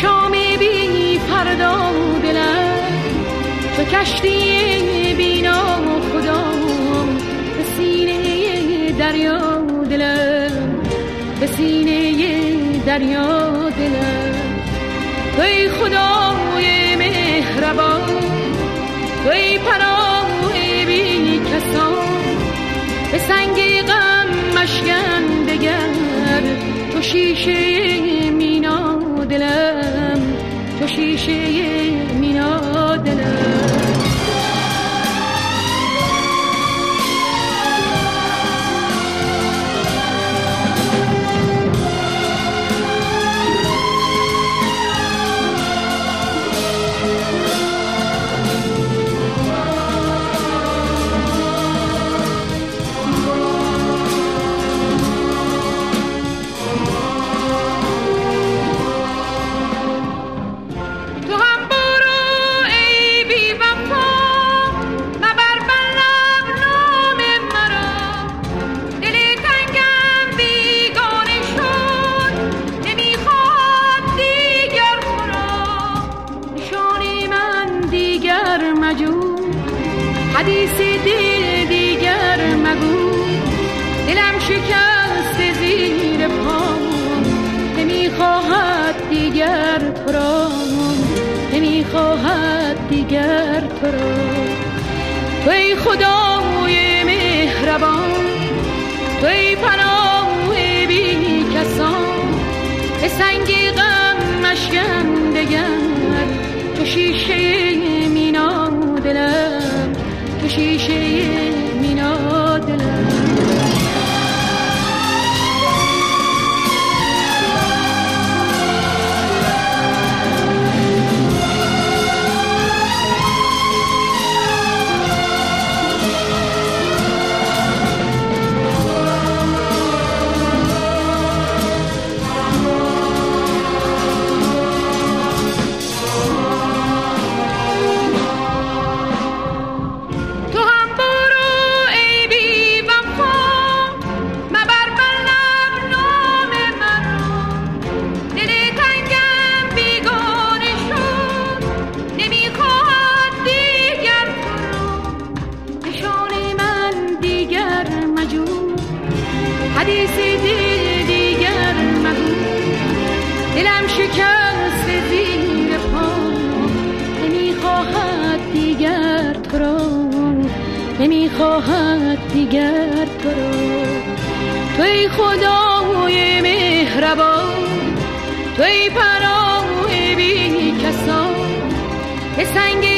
شام بی فردا و دلم. چو کشتی بینا و خدا به سینه دریا و دلم. به سینه دریا و دلم. تو ای خدای مهربان تو ای پناه بی کسان. به سنگ غم مشکن بگر، تو شیشه تو شیشه مینا حدیث دل دیگر مگو. دلم شکست زیر پام نمی‌خواهد دیگر تو را. نمی‌خواهد دیگر تو را. توی خدای مهربان. توی پناه بی کسان. به سنگ غم مشکن دگر. تو شیشه تو دی دل دیگر مگو. دلم شکست زیر پا. نمی‌خواهد دیگر تو را. نمی‌خواهد دیگر تو را. توی خدای مهربان توی پرای بی کسان. به سنگ